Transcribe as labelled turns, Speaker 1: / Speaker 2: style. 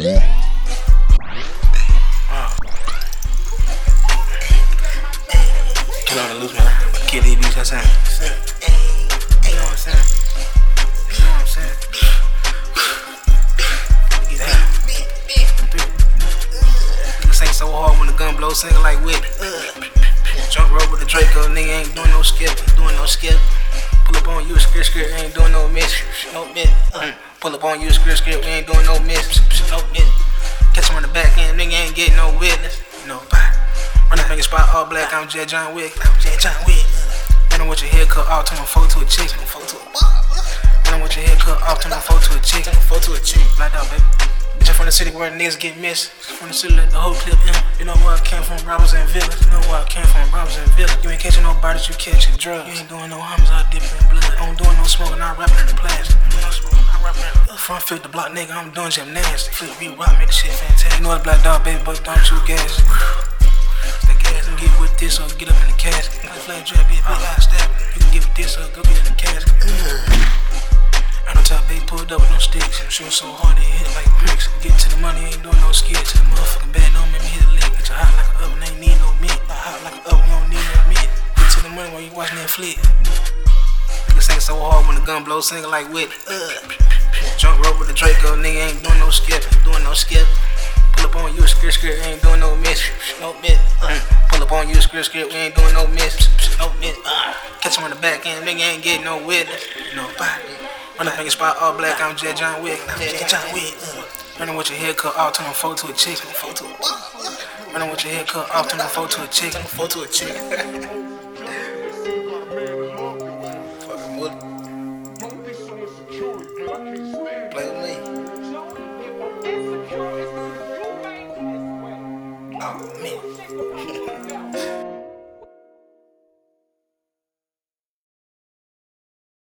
Speaker 1: Kill all the loose man. Kill these beats. You know what I'm saying? You know what I'm saying? Get sing so hard when the gun like Whitney. Jump rope with the Draco, nigga ain't doing no skip, doing no skip. On you, skip, skip, ain't doing no miss, no miss. Uh, pull up on you, skip, skip, we ain't doing no miss, no miss. Catch him on the back end, nigga ain't getting no witness, no bye. Run up in your spot all black, I'm Jet John Wick, I'm Jet John Wick. Uh. Run with your hair cut off, turn my photo to a chick, my photo to a Run with your hair cut off, turn my photo to a chick, turn my photo to a chick. Black out, baby. The city where niggas get missed. From the city, let the whole clip in. You know where I came from, robbers and villains. You know where I came from, robbers and villains. You ain't catching no bodies, you catching drugs. You ain't doing no homicide, dipping in blood. I don't doing no smoking, I rapping in the plastic. Know smoking, I rapping in the front field, the block nigga, I'm doing gymnastics. Flip beat rock, make the shit fantastic. You know it's black dog, baby, but don't you gas. The gas and get with this or get up in the casket. Got a flat be a big eye step. You can get with this or go get in the casket. Mm. Top baby pulled up with no sticks. I'm shooting so hard they hit like bricks. Get to the money, ain't doing no skits. To the motherfucking bad don't make me hit a lick. Get you hot like an oven, ain't need no mint. I hot like an oven, don't need no mint. Get to the money while you watching that flick. Nigga sing so hard when the gun blow, singing like. Uh. Jump rope with the Draco, nigga ain't doing no skip, doing no skip. Pull up on you, skip, skip, ain't doing no miss, no miss. Uh. Pull up on you, skip, skip, we ain't doing no miss, no miss. Uh. Catch him on the back end, nigga ain't getting no witness, nobody. Run up in your spot all black, I'm Jet John Wick, I'm Jet John Wick. Uh. Running with your hair cut off, turn my photo to a chick, turn my photo to a Running with your hair cut off, turn my photo to a chick, turn my photo to a chick. Fucking wood. Play with me. Oh man.